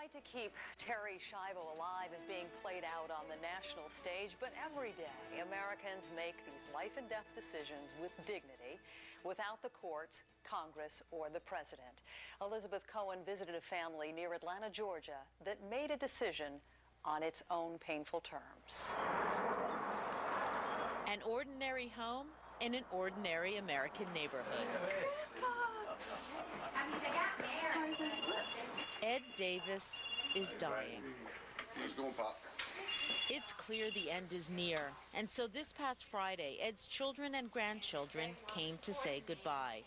fight to keep Terri Schiavo alive is being played out on the national stage, but every day Americans make these life and death decisions with dignity without the courts, Congress, or the president. Elizabeth Cohen visited a family near Atlanta, Georgia that made a decision on its own painful terms. An ordinary home in an ordinary American neighborhood. Ed Davis is dying. Let's go, Pop. It's clear the end is near, and so this past Friday, Ed's children and grandchildren came to say goodbye.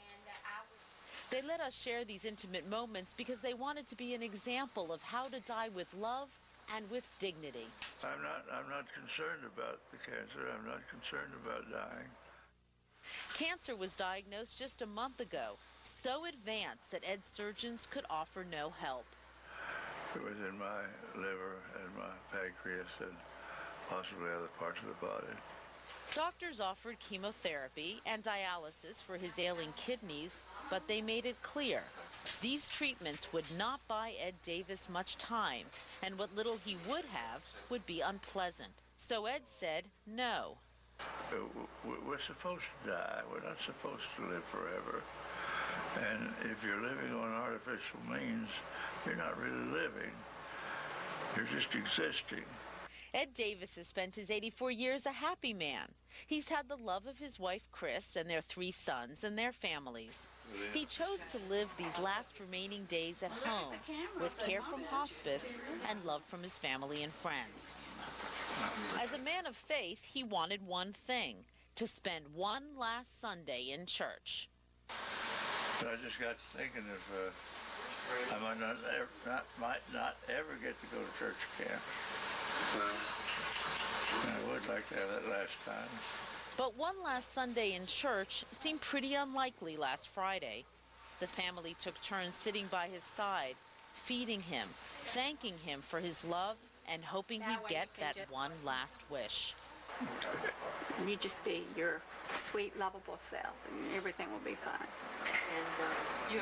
They let us share these intimate moments because they wanted to be an example of how to die with love and with dignity. I'm not, I'm not concerned about the cancer. I'm not concerned about dying. Cancer was diagnosed just a month ago, so advanced that Ed's surgeons could offer no help. It was in my liver and my pancreas and possibly other parts of the body. Doctors offered chemotherapy and dialysis for his ailing kidneys, but they made it clear these treatments would not buy Ed Davis much time, and what little he would have would be unpleasant. So Ed said no. Uh, we're supposed to die. We're not supposed to live forever. And if you're living on artificial means, you're not really living. You're just existing. Ed Davis has spent his 84 years a happy man. He's had the love of his wife Chris and their three sons and their families. He chose to live these last remaining days at home with care from hospice and love from his family and friends. As a man of faith, he wanted one thing to spend one last Sunday in church. I just got to thinking if uh, I might not, ever, not, might not ever get to go to church again. I would like to have that last time. But one last Sunday in church seemed pretty unlikely last Friday. The family took turns sitting by his side, feeding him, thanking him for his love and hoping he'd get that one last wish. You just be your sweet, lovable self, and everything will be fine.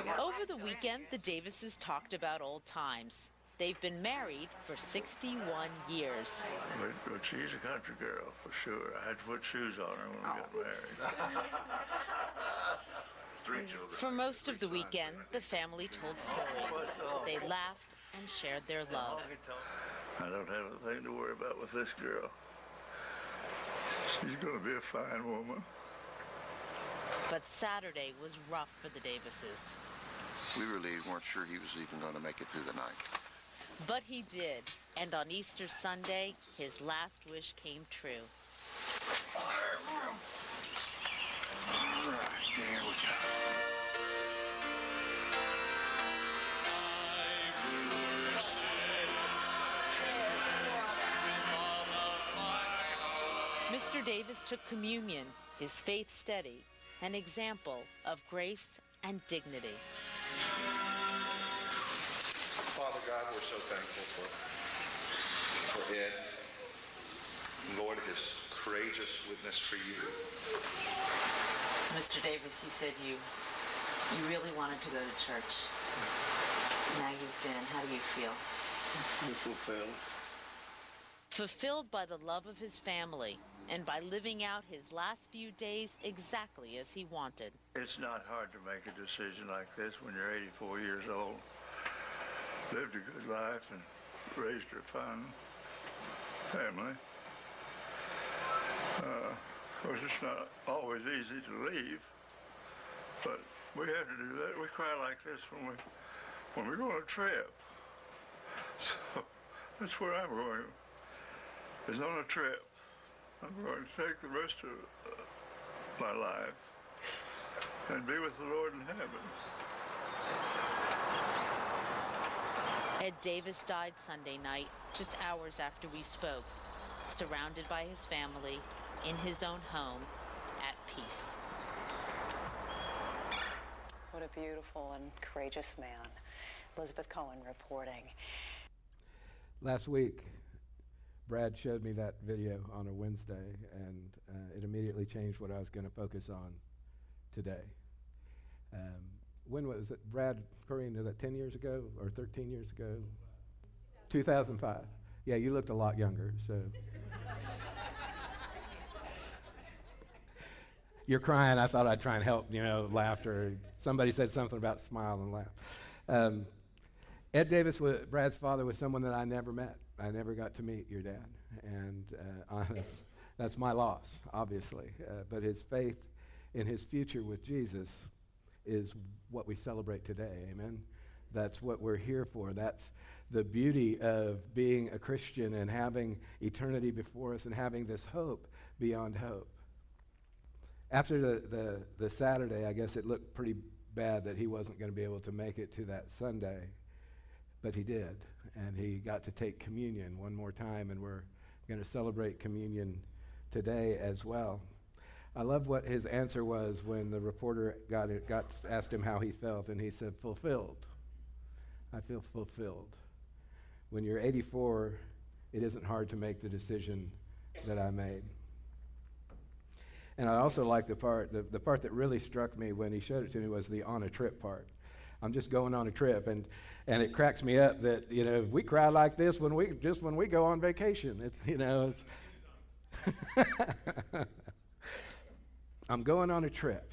Uh, Over the weekend, the Davises talked about old times. They've been married for 61 years. But, but, she's a country girl, for sure. I had to put shoes on her when we got married. For most of the weekend, the family told stories. They laughed and shared their love. I don't have a thing to worry about with this girl. She's going to be a fine woman. But Saturday was rough for the Davises. We really weren't sure he was even going to make it through the night. But he did, and on Easter Sunday, his last wish came true. There. All right, there we go. Mr. Davis took communion, his faith steady, an example of grace and dignity. Father God, we're so thankful for, for Ed. Lord, his courageous witness for you. So, Mr. Davis, you said you you really wanted to go to church. Now you've been. How do you feel? fulfilled. Fulfilled by the love of his family and by living out his last few days exactly as he wanted. It's not hard to make a decision like this when you're 84 years old. Lived a good life and raised a fine family. Uh, of course, it's not always easy to leave, but we have to do that. We cry like this when we when we go on a trip. So that's where I'm going. Is on a trip. I'm going to take the rest of uh, my life and be with the Lord in heaven. Ed Davis died Sunday night, just hours after we spoke, surrounded by his family, in his own home, at peace. What a beautiful and courageous man. Elizabeth Cohen reporting. Last week, Brad showed me that video on a Wednesday, and uh, it immediately changed what I was going to focus on today. Um, when was it? Brad Corrine, was that 10 years ago or 13 years ago? 2005. Yeah, you looked a lot younger, so. You're crying. I thought I'd try and help, you know, laughter. Somebody said something about smile and laugh. Um, Ed Davis, Brad's father, was someone that I never met. I never got to meet your dad. And uh, that's, that's, my loss, obviously. Uh, but his faith in his future with Jesus is what we celebrate today. Amen. That's what we're here for. That's the beauty of being a Christian and having eternity before us and having this hope beyond hope. After the, the, the Saturday, I guess it looked pretty bad that he wasn't going to be able to make it to that Sunday, but he did. And he got to take communion one more time, and we're going to celebrate communion today as well. I love what his answer was when the reporter got, it, got asked him how he felt, and he said, fulfilled. I feel fulfilled. When you're 84, it isn't hard to make the decision that I made. And I also like the part, the, the part that really struck me when he showed it to me was the on a trip part. I'm just going on a trip, and, and it cracks me up that, you know, we cry like this when we, just when we go on vacation. It's, you know, it's I'm going on a trip.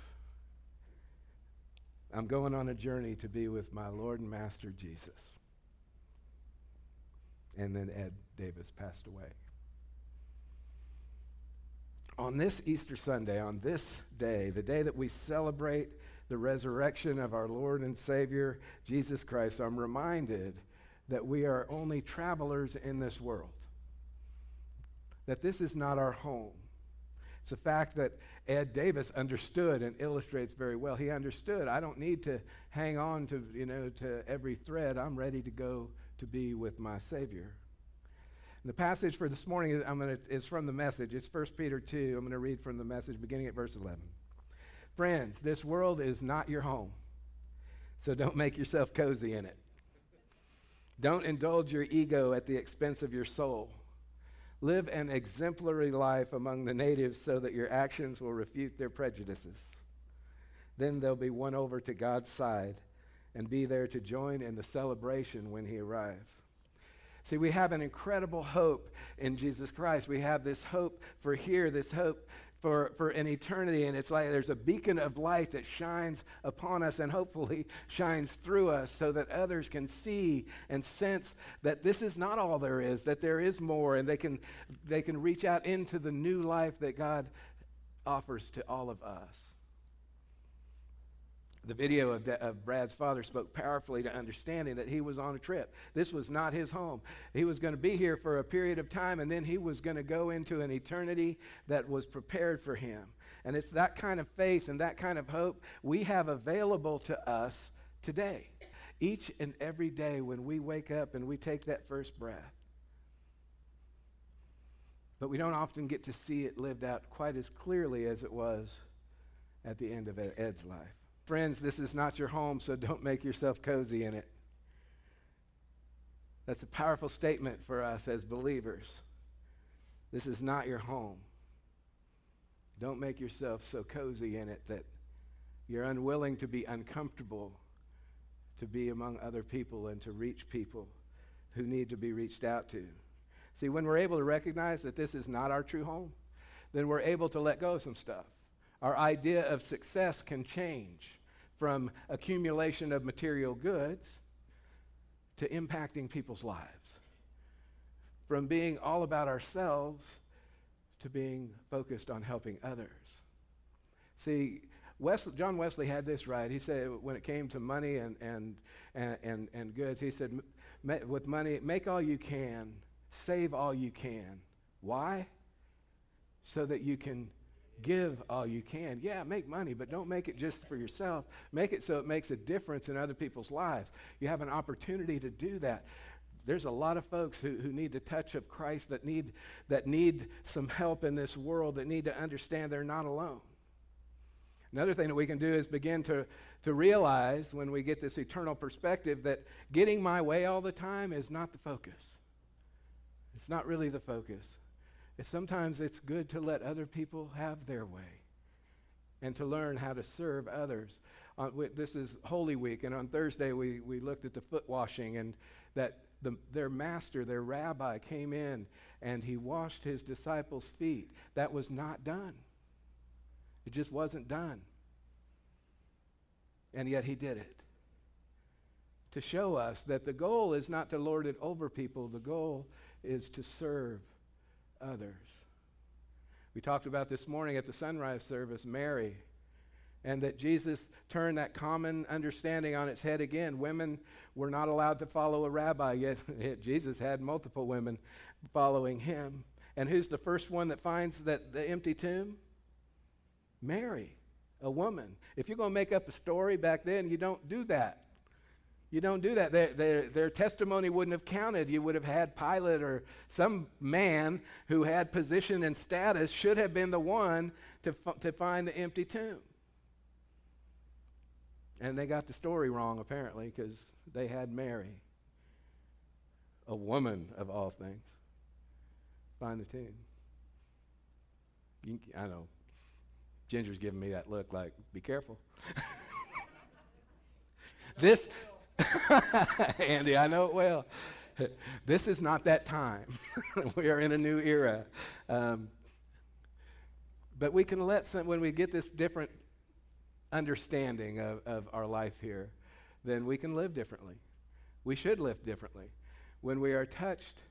I'm going on a journey to be with my Lord and Master Jesus. And then Ed Davis passed away. On this Easter Sunday, on this day, the day that we celebrate the resurrection of our Lord and Savior, Jesus Christ, I'm reminded that we are only travelers in this world, that this is not our home. It's a fact that Ed Davis understood and illustrates very well. He understood. I don't need to hang on to, you know, to every thread. I'm ready to go to be with my Savior. And the passage for this morning I'm gonna, is from the message. It's 1 Peter 2. I'm going to read from the message beginning at verse 11. Friends, this world is not your home, so don't make yourself cozy in it. Don't indulge your ego at the expense of your soul. Live an exemplary life among the natives so that your actions will refute their prejudices. Then they'll be won over to God's side and be there to join in the celebration when He arrives. See, we have an incredible hope in Jesus Christ. We have this hope for here, this hope for, for an eternity. And it's like there's a beacon of light that shines upon us and hopefully shines through us so that others can see and sense that this is not all there is, that there is more, and they can, they can reach out into the new life that God offers to all of us the video of, De- of, Brad's father spoke powerfully to understanding that he was on a trip. This was not his home. He was going to be here for a period of time, and then he was going to go into an eternity that was prepared for him. And it's that kind of faith and that kind of hope we have available to us today. Each and every day when we wake up and we take that first breath. But we don't often get to see it lived out quite as clearly as it was at the end of Ed's life. Friends, this is not your home, so don't make yourself cozy in it. That's a powerful statement for us as believers. This is not your home. Don't make yourself so cozy in it that you're unwilling to be uncomfortable to be among other people and to reach people who need to be reached out to. See, when we're able to recognize that this is not our true home, then we're able to let go of some stuff. Our idea of success can change from accumulation of material goods to impacting people's lives, from being all about ourselves to being focused on helping others. See, Wesley, John Wesley had this right. He said when it came to money and, and, and, and, and goods, he said, with money, make all you can, save all you can. Why? So that you can give all you can. Yeah, make money, but don't make it just for yourself. Make it so it makes a difference in other people's lives. You have an opportunity to do that. There's a lot of folks who, who need the touch of Christ that need, that need some help in this world, that need to understand they're not alone. Another thing that we can do is begin to, to realize when we get this eternal perspective that getting my way all the time is not the focus. It's not really the focus sometimes it's good to let other people have their way and to learn how to serve others. Uh, this is Holy Week, and on Thursday we, we looked at the foot washing and that the, their master, their rabbi, came in and he washed his disciples' feet. That was not done. It just wasn't done. And yet he did it. To show us that the goal is not to lord it over people, the goal is to serve others. We talked about this morning at the sunrise service Mary, and that Jesus turned that common understanding on its head again. Women were not allowed to follow a rabbi, yet, yet Jesus had multiple women following him. And who's the first one that finds that the empty tomb? Mary, a woman. If you're going to make up a story back then, you don't do that. You don't do that. Their, their, their, testimony wouldn't have counted. You would have had Pilate or some man who had position and status should have been the one to, to find the empty tomb. And they got the story wrong, apparently, because they had Mary, a woman of all things, find the tomb. You, I know. Ginger's giving me that look like, be careful. this, Andy, I know it well. this is not that time. we are in a new era. Um, but we can let some, when we get this different understanding of, of our life here, then we can live differently. We should live differently. When we are touched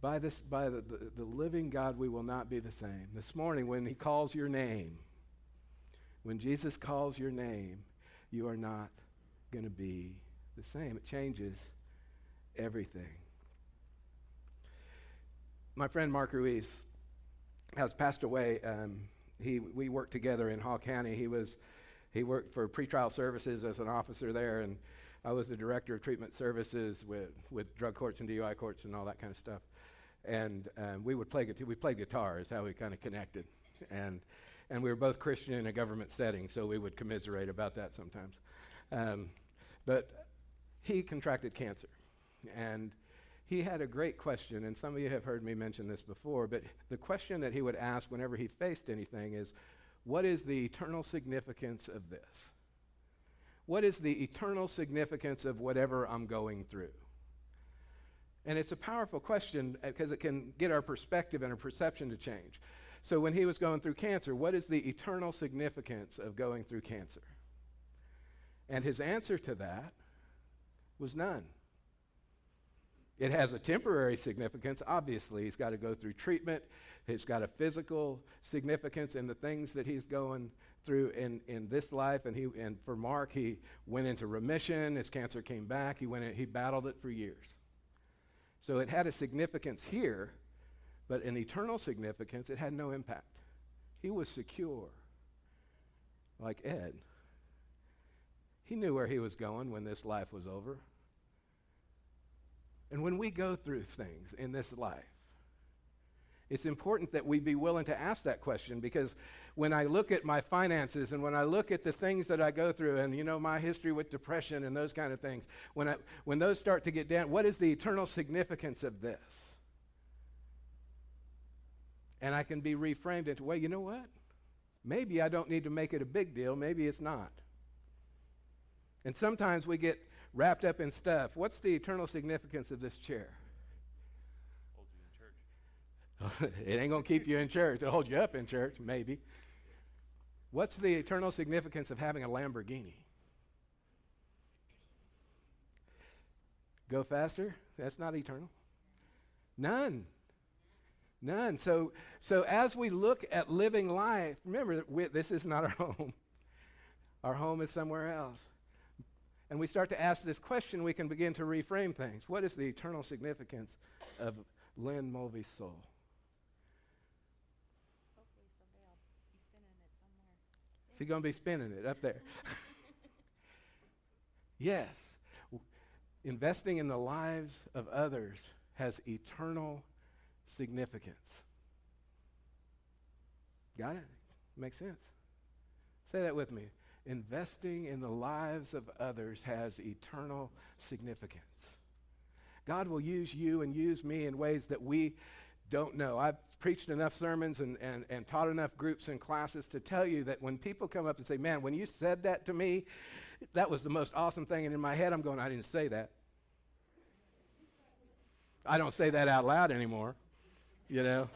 by, this, by the, the, the living God, we will not be the same. This morning, when He calls your name, when Jesus calls your name, you are not going to be the same. It changes everything. My friend Mark Ruiz has passed away. Um, he, we worked together in Hall County. He, was, he worked for pretrial services as an officer there, and I was the director of treatment services with, with drug courts and DUI courts and all that kind of stuff. And um, we would play guitar. We played guitar is how we kind of connected. And, and we were both Christian in a government setting, so we would commiserate about that sometimes. Um, but he contracted cancer. And he had a great question, and some of you have heard me mention this before, but the question that he would ask whenever he faced anything is, What is the eternal significance of this? What is the eternal significance of whatever I'm going through? And it's a powerful question uh, because it can get our perspective and our perception to change. So, when he was going through cancer, what is the eternal significance of going through cancer? And his answer to that was none. It has a temporary significance. Obviously, he's got to go through treatment. It's got a physical significance in the things that he's going through in, in this life. And, he, and for Mark, he went into remission. His cancer came back. He, went in, he battled it for years. So it had a significance here, but an eternal significance, it had no impact. He was secure, like Ed. He knew where he was going when this life was over. And when we go through things in this life, it's important that we be willing to ask that question because when I look at my finances and when I look at the things that I go through and you know my history with depression and those kind of things, when I, when those start to get down, what is the eternal significance of this? And I can be reframed into, well, you know what? Maybe I don't need to make it a big deal. Maybe it's not. And sometimes we get wrapped up in stuff. What's the eternal significance of this chair? Hold you in church. it ain't going to keep you in church. It'll hold you up in church, maybe. What's the eternal significance of having a Lamborghini? Go faster? That's not eternal. None. None. So, so as we look at living life, remember, we, this is not our home. Our home is somewhere else and we start to ask this question, we can begin to reframe things. What is the eternal significance of Lynn Mulvey's soul? Is he going to be spinning it up there? yes. Investing in the lives of others has eternal significance. Got it? Makes sense. Say that with me investing in the lives of others has eternal significance. God will use you and use me in ways that we don't know. I've preached enough sermons and, and, and taught enough groups and classes to tell you that when people come up and say, Man, when you said that to me, that was the most awesome thing. And in my head, I'm going, I didn't say that. I don't say that out loud anymore, you know.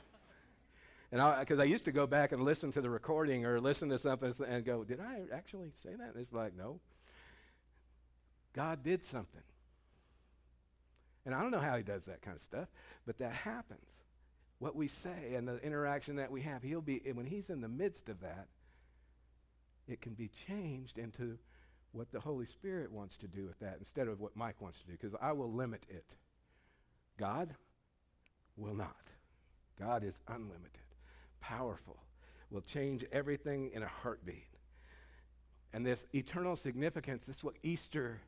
And because I, I, used to go back and listen to the recording or listen to something and go, did I actually say that? And it's like, no. God did something. And I don't know how he does that kind of stuff, but that happens. What we say and the interaction that we have, he'll be, when he's in the midst of that, it can be changed into what the Holy Spirit wants to do with that instead of what Mike wants to do, because I will limit it. God will not. God is unlimited, powerful, will change everything in a heartbeat. And this eternal significance, this is what Easter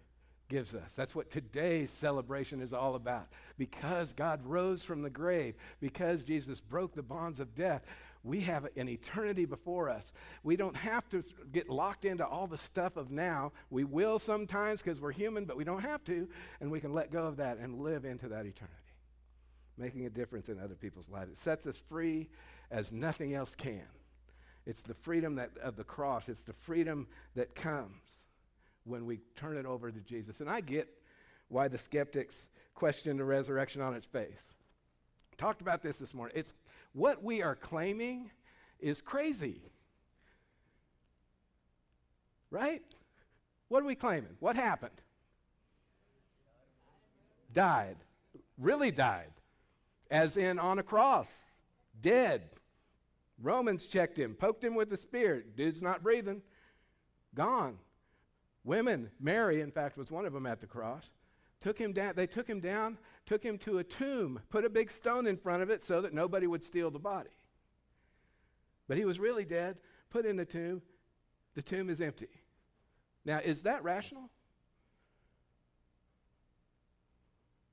gives us. That's what today's celebration is all about. Because God rose from the grave, because Jesus broke the bonds of death, we have an eternity before us. We don't have to get locked into all the stuff of now. We will sometimes because we're human, but we don't have to. And we can let go of that and live into that eternity, making a difference in other people's lives. It sets us free as nothing else can. It's the freedom that, of the cross, it's the freedom that comes when we turn it over to Jesus. And I get why the skeptics question the resurrection on its face. Talked about this this morning. It's what we are claiming is crazy. Right? What are we claiming? What happened? Died. Really died. As in on a cross. Dead. Romans checked him, poked him with a spear. Dude's not breathing. Gone. Women, Mary, in fact, was one of them at the cross. Took him down, they took him down, took him to a tomb, put a big stone in front of it so that nobody would steal the body. But he was really dead, put in the tomb. The tomb is empty. Now, is that rational?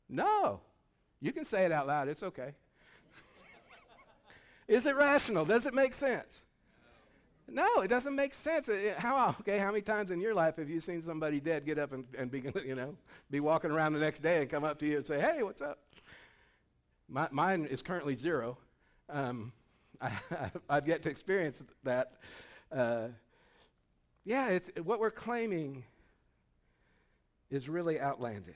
No. You can say it out loud, it's okay. Is it rational? Does it make sense? No, it doesn't make sense. how okay? How many times in your life have you seen somebody dead get up and, and be you know be walking around the next day and come up to you and say, "Hey, what's up?" My, mine is currently zero. Um, I, have yet to experience that. Uh, yeah, it's, what we're claiming is really outlandish.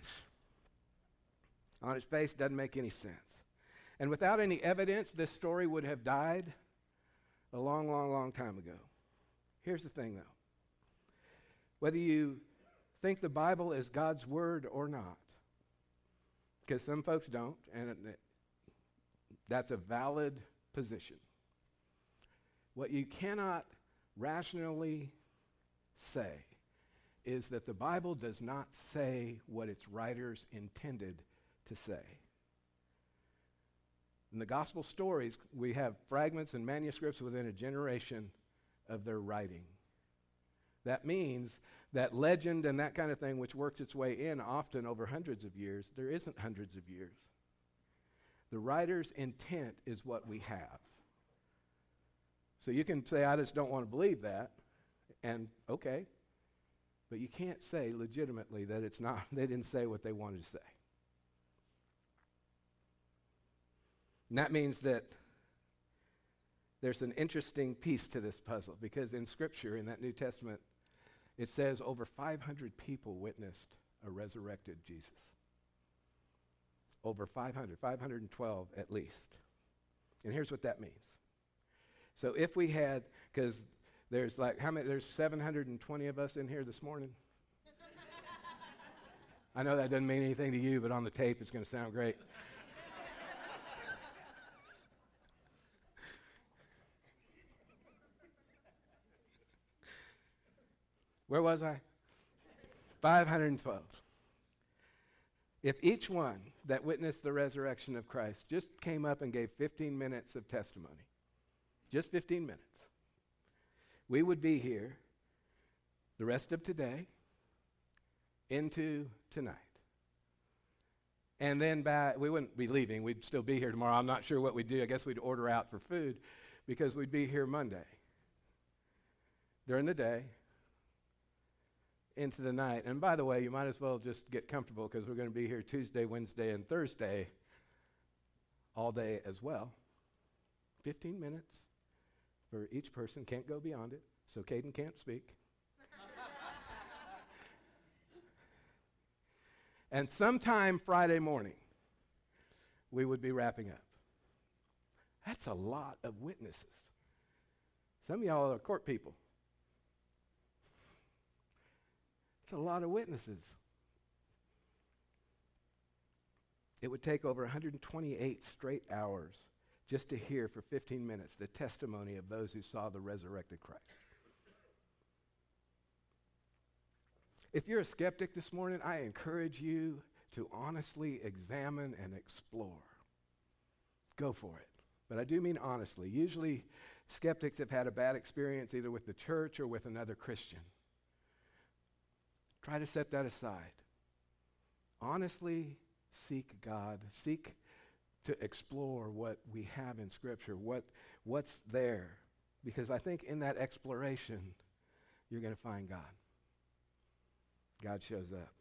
On its face, doesn't make any sense. And without any evidence, this story would have died a long, long, long time ago. Here's the thing, though whether you think the Bible is God's word or not, because some folks don't, and that's a valid position. What you cannot rationally say is that the Bible does not say what its writers intended to say. In the gospel stories, we have fragments and manuscripts within a generation of their writing. That means that legend and that kind of thing, which works its way in often over hundreds of years, there isn't hundreds of years. The writer's intent is what we have. So you can say, I just don't want to believe that, and okay, but you can't say legitimately that it's not, they didn't say what they wanted to say. And that means that there's an interesting piece to this puzzle because in Scripture, in that New Testament, it says over 500 people witnessed a resurrected Jesus. Over 500, 512 at least. And here's what that means. So if we had, because there's like, how many, there's 720 of us in here this morning. I know that doesn't mean anything to you, but on the tape it's going to sound great. Where was I? 512. If each one that witnessed the resurrection of Christ just came up and gave 15 minutes of testimony, just 15 minutes, we would be here the rest of today into tonight. And then by, we wouldn't be leaving. We'd still be here tomorrow. I'm not sure what we'd do. I guess we'd order out for food because we'd be here Monday during the day into the night. And by the way, you might as well just get comfortable because we're going to be here Tuesday, Wednesday, and Thursday all day as well. 15 minutes for each person, can't go beyond it, so Caden can't speak. and sometime Friday morning, we would be wrapping up. That's a lot of witnesses. Some of y'all are court people. It's a lot of witnesses. It would take over 128 straight hours just to hear for 15 minutes the testimony of those who saw the resurrected Christ. If you're a skeptic this morning, I encourage you to honestly examine and explore. Go for it. But I do mean honestly. Usually, skeptics have had a bad experience either with the church or with another Christian. Try to set that aside. Honestly seek God. Seek to explore what we have in Scripture, what, what's there. Because I think in that exploration, you're going to find God. God shows up.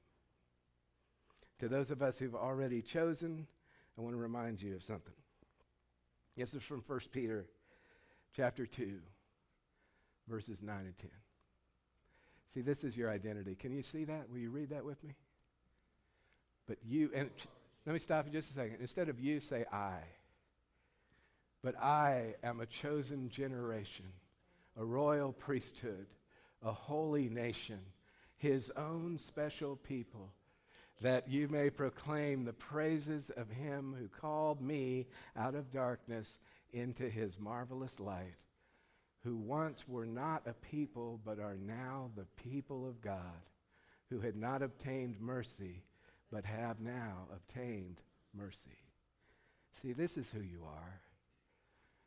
To those of us who've already chosen, I want to remind you of something. This is from 1 Peter chapter 2, verses 9 and 10. See, this is your identity. Can you see that? Will you read that with me? But you, and let me stop you just a second. Instead of you, say I. But I am a chosen generation, a royal priesthood, a holy nation, his own special people, that you may proclaim the praises of him who called me out of darkness into his marvelous light, who once were not a people, but are now the people of God, who had not obtained mercy but have now obtained mercy. See, this is who you are.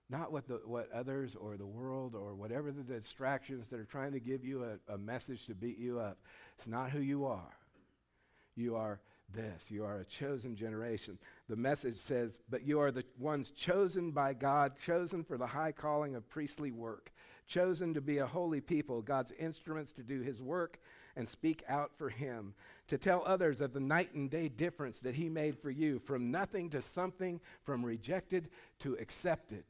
Not what, the, what others or the world or whatever the distractions that are trying to give you a, a message to beat you up. It's not who you are. You are this. You are a chosen generation. The message says, But you are the ones chosen by God, chosen for the high calling of priestly work, chosen to be a holy people, God's instruments to do his work and speak out for him, to tell others of the night and day difference that he made for you, from nothing to something, from rejected to accepted.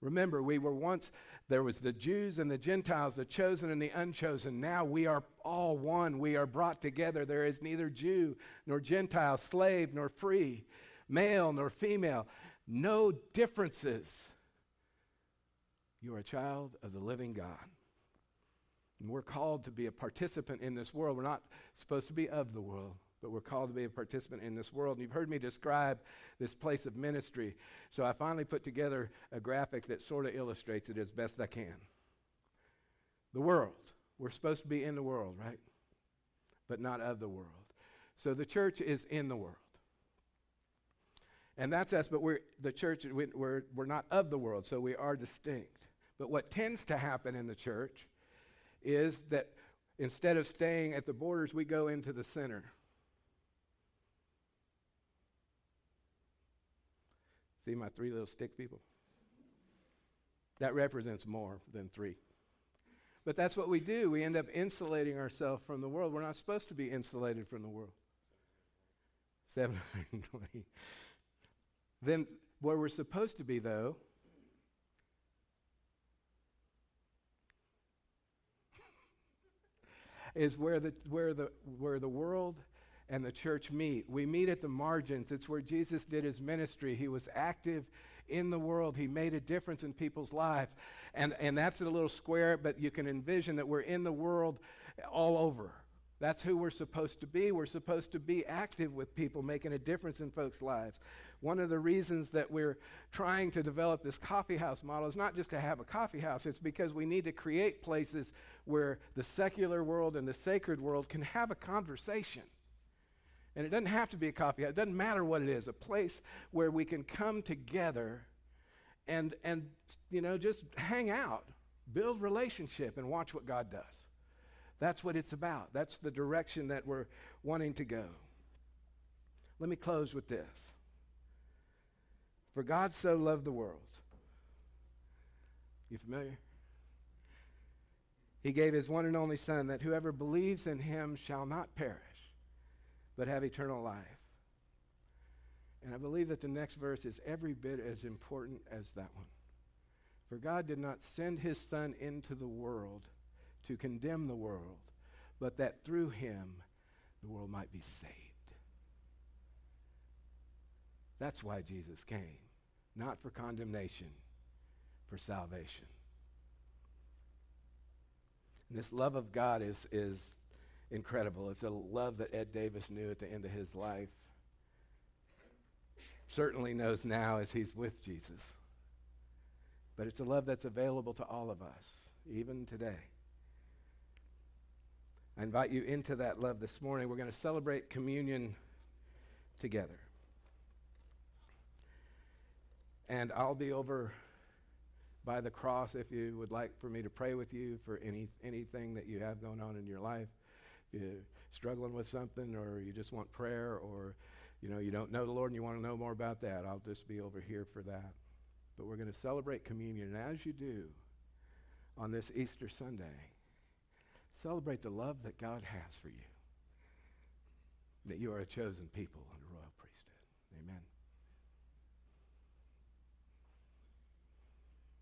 Remember, we were once, there was the Jews and the Gentiles, the chosen and the unchosen. Now we are all one. We are brought together. There is neither Jew nor Gentile, slave nor free, male nor female, no differences. You are a child of the living God. And we're called to be a participant in this world. We're not supposed to be of the world, but we're called to be a participant in this world. And you've heard me describe this place of ministry. So I finally put together a graphic that sort of illustrates it as best I can. The world. We're supposed to be in the world, right? But not of the world. So the church is in the world. And that's us, but we're the church, we're, we're not of the world, so we are distinct. But what tends to happen in the church is that instead of staying at the borders, we go into the center. See my three little stick people? That represents more than three. But that's what we do. We end up insulating ourselves from the world. We're not supposed to be insulated from the world. 720. then, where we're supposed to be, though, is where the, where, the, where the world and the church meet. We meet at the margins. It's where Jesus did his ministry. He was active in the world. He made a difference in people's lives. And, and that's a little square, but you can envision that we're in the world all over. That's who we're supposed to be. We're supposed to be active with people, making a difference in folks' lives. One of the reasons that we're trying to develop this coffee house model is not just to have a coffee house, it's because we need to create places where the secular world and the sacred world can have a conversation. And it doesn't have to be a coffee house, it doesn't matter what it is, a place where we can come together and, and you know, just hang out, build relationship, and watch what God does. That's what it's about. That's the direction that we're wanting to go. Let me close with this. For God so loved the world. You familiar? He gave his one and only Son that whoever believes in him shall not perish, but have eternal life. And I believe that the next verse is every bit as important as that one. For God did not send his Son into the world to condemn the world, but that through him the world might be saved. That's why Jesus came, not for condemnation, for salvation. And this love of God is, is incredible. It's a love that Ed Davis knew at the end of his life. Certainly knows now as he's with Jesus. But it's a love that's available to all of us, even today. I invite you into that love this morning. We're going to celebrate communion together. And I'll be over by the cross if you would like for me to pray with you for any, anything that you have going on in your life. You're struggling with something or you just want prayer or you know you don't know the Lord and you want to know more about that, I'll just be over here for that. But we're going to celebrate communion. And as you do on this Easter Sunday, celebrate the love that God has for you. That you are a chosen people,